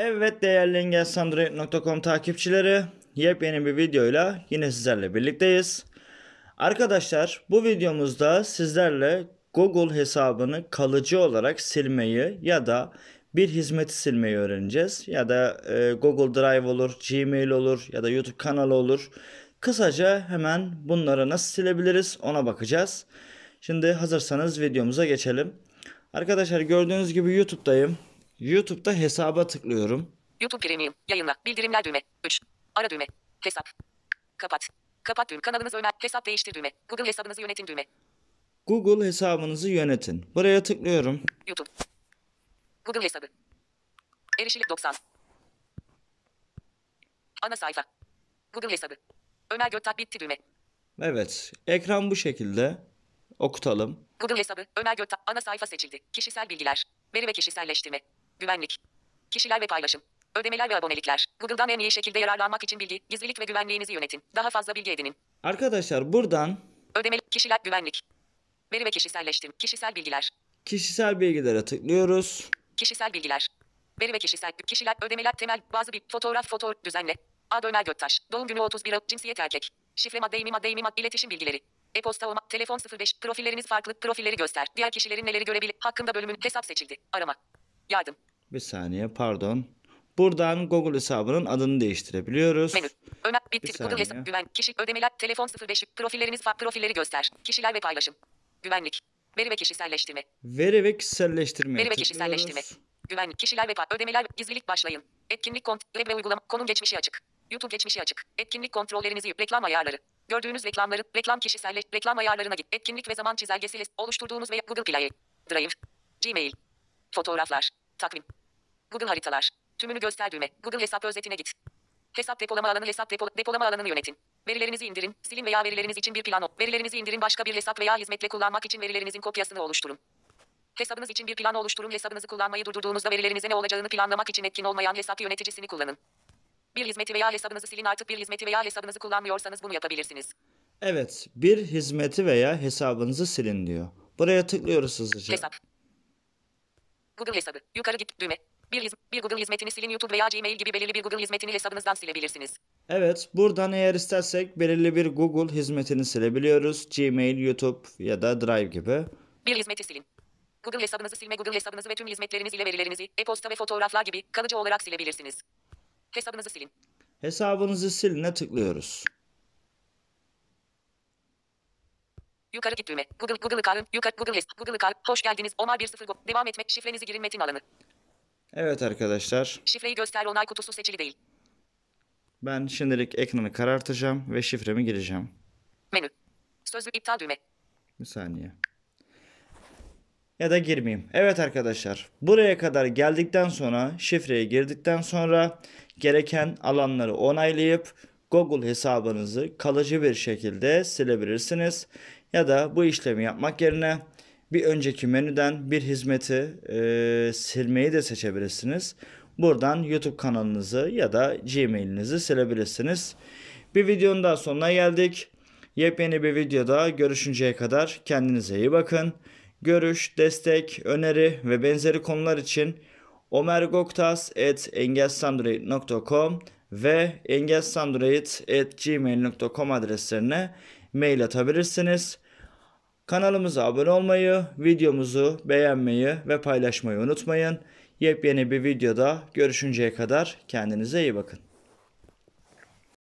Evet değerli engelsandroid.com takipçileri yepyeni bir videoyla yine sizlerle birlikteyiz. Arkadaşlar bu videomuzda sizlerle Google hesabını kalıcı olarak silmeyi ya da bir hizmeti silmeyi öğreneceğiz. Ya da e, Google Drive olur, Gmail olur ya da YouTube kanalı olur. Kısaca hemen bunları nasıl silebiliriz ona bakacağız. Şimdi hazırsanız videomuza geçelim. Arkadaşlar gördüğünüz gibi YouTube'dayım. YouTube'da hesaba tıklıyorum. YouTube Premium. Yayınla. Bildirimler düğme. 3. Ara düğme. Hesap. Kapat. Kapat düğme. Kanalınız öner. Hesap değiştir düğme. Google hesabınızı yönetin düğme. Google hesabınızı yönetin. Buraya tıklıyorum. YouTube. Google hesabı. Erişilik 90. Ana sayfa. Google hesabı. Ömer Göktak bitti düğme. Evet, ekran bu şekilde. Okutalım. Google hesabı. Ömer Göktak. Ana sayfa seçildi. Kişisel bilgiler. Veri ve kişiselleştirme. Güvenlik. Kişiler ve paylaşım. Ödemeler ve abonelikler. Google'dan en iyi şekilde yararlanmak için bilgi, gizlilik ve güvenliğinizi yönetin. Daha fazla bilgi edinin. Arkadaşlar buradan Ödemelik, kişiler, güvenlik. Veri ve kişiselleştirme. Kişisel bilgiler. kişisel bilgilere tıklıyoruz. Kişisel bilgiler. Veri ve kişisel kişiler, ödemeler, temel, bazı bir fotoğraf, foto, düzenle. Ad Ömer Göktaş. Doğum günü 31 Aralık, cinsiyet erkek. Şifre madde imi madde imi madde, iletişim bilgileri. E-posta olma, telefon 05, profilleriniz farklı, profilleri göster. Diğer kişilerin neleri görebilir, hakkında bölümün hesap seçildi. Arama. Yardım. Bir saniye pardon. Buradan Google hesabının adını değiştirebiliyoruz. Menü. Ömer bitti. Google hesap, güven, kişi, ödemeler, telefon 05, profilleriniz profilleri göster. Kişiler ve paylaşım. Güvenlik. Veri ve kişiselleştirme. Veri ve kişiselleştirmeye Veri ve kişiselleştirme. Güvenlik, kişiler ve ödemeler, gizlilik başlayın. Etkinlik kont, web ve uygulama, konum geçmişi açık. YouTube geçmişi açık. Etkinlik kontrollerinizi reklam ayarları. Gördüğünüz reklamları, reklam kişiselleş, reklam ayarlarına git. Etkinlik ve zaman çizelgesi, list- oluşturduğunuz veya Google Play, Drive, Gmail, fotoğraflar, takvim, Google haritalar. Tümünü göster düğme. Google hesap özetine git. Hesap depolama alanı hesap depo, depolama alanını yönetin. Verilerinizi indirin, silin veya verileriniz için bir plan ol. Verilerinizi indirin başka bir hesap veya hizmetle kullanmak için verilerinizin kopyasını oluşturun. Hesabınız için bir plan oluşturun. Hesabınızı kullanmayı durdurduğunuzda verilerinize ne olacağını planlamak için etkin olmayan hesap yöneticisini kullanın. Bir hizmeti veya hesabınızı silin artık bir hizmeti veya hesabınızı kullanmıyorsanız bunu yapabilirsiniz. Evet, bir hizmeti veya hesabınızı silin diyor. Buraya tıklıyoruz hızlıca. Hesap. Google hesabı. Yukarı git düğme. Bir, bir Google hizmetini silin YouTube veya Gmail gibi belirli bir Google hizmetini hesabınızdan silebilirsiniz. Evet, buradan eğer istersek belirli bir Google hizmetini silebiliyoruz. Gmail, YouTube ya da Drive gibi. Bir hizmeti silin. Google hesabınızı silme Google hesabınızı ve tüm hizmetleriniz ile verilerinizi, e-posta ve fotoğraflar gibi kalıcı olarak silebilirsiniz. Hesabınızı silin. Hesabınızı siline tıklıyoruz. Yukarı git düğme. Google Google account. Yukarı Google hesap. Google account. Hoş geldiniz. Omar 10 go. Devam etme. Şifrenizi girin metin alanı. Evet arkadaşlar, Şifreyi göster onay kutusu seçili değil. ben şimdilik ekranı karartacağım ve şifremi gireceğim. Menü. Sözlük iptal düğme. Bir saniye. Ya da girmeyeyim. Evet arkadaşlar. Buraya kadar geldikten sonra şifreyi girdikten sonra gereken alanları onaylayıp Google hesabınızı kalıcı bir şekilde silebilirsiniz. Ya da bu işlemi yapmak yerine bir önceki menüden bir hizmeti eee, silmeyi de seçebilirsiniz. Buradan YouTube kanalınızı ya da Gmail'inizi silebilirsiniz. Bir videonun daha sonuna geldik. Yepyeni bir videoda görüşünceye kadar kendinize iyi bakın. Görüş, destek, öneri ve benzeri konular için omergoktas.engelsandroid.com ve engelsandroid.gmail.com adreslerine mail atabilirsiniz. Kanalımıza abone olmayı, videomuzu beğenmeyi ve paylaşmayı unutmayın. Yepyeni bir videoda görüşünceye kadar kendinize iyi bakın.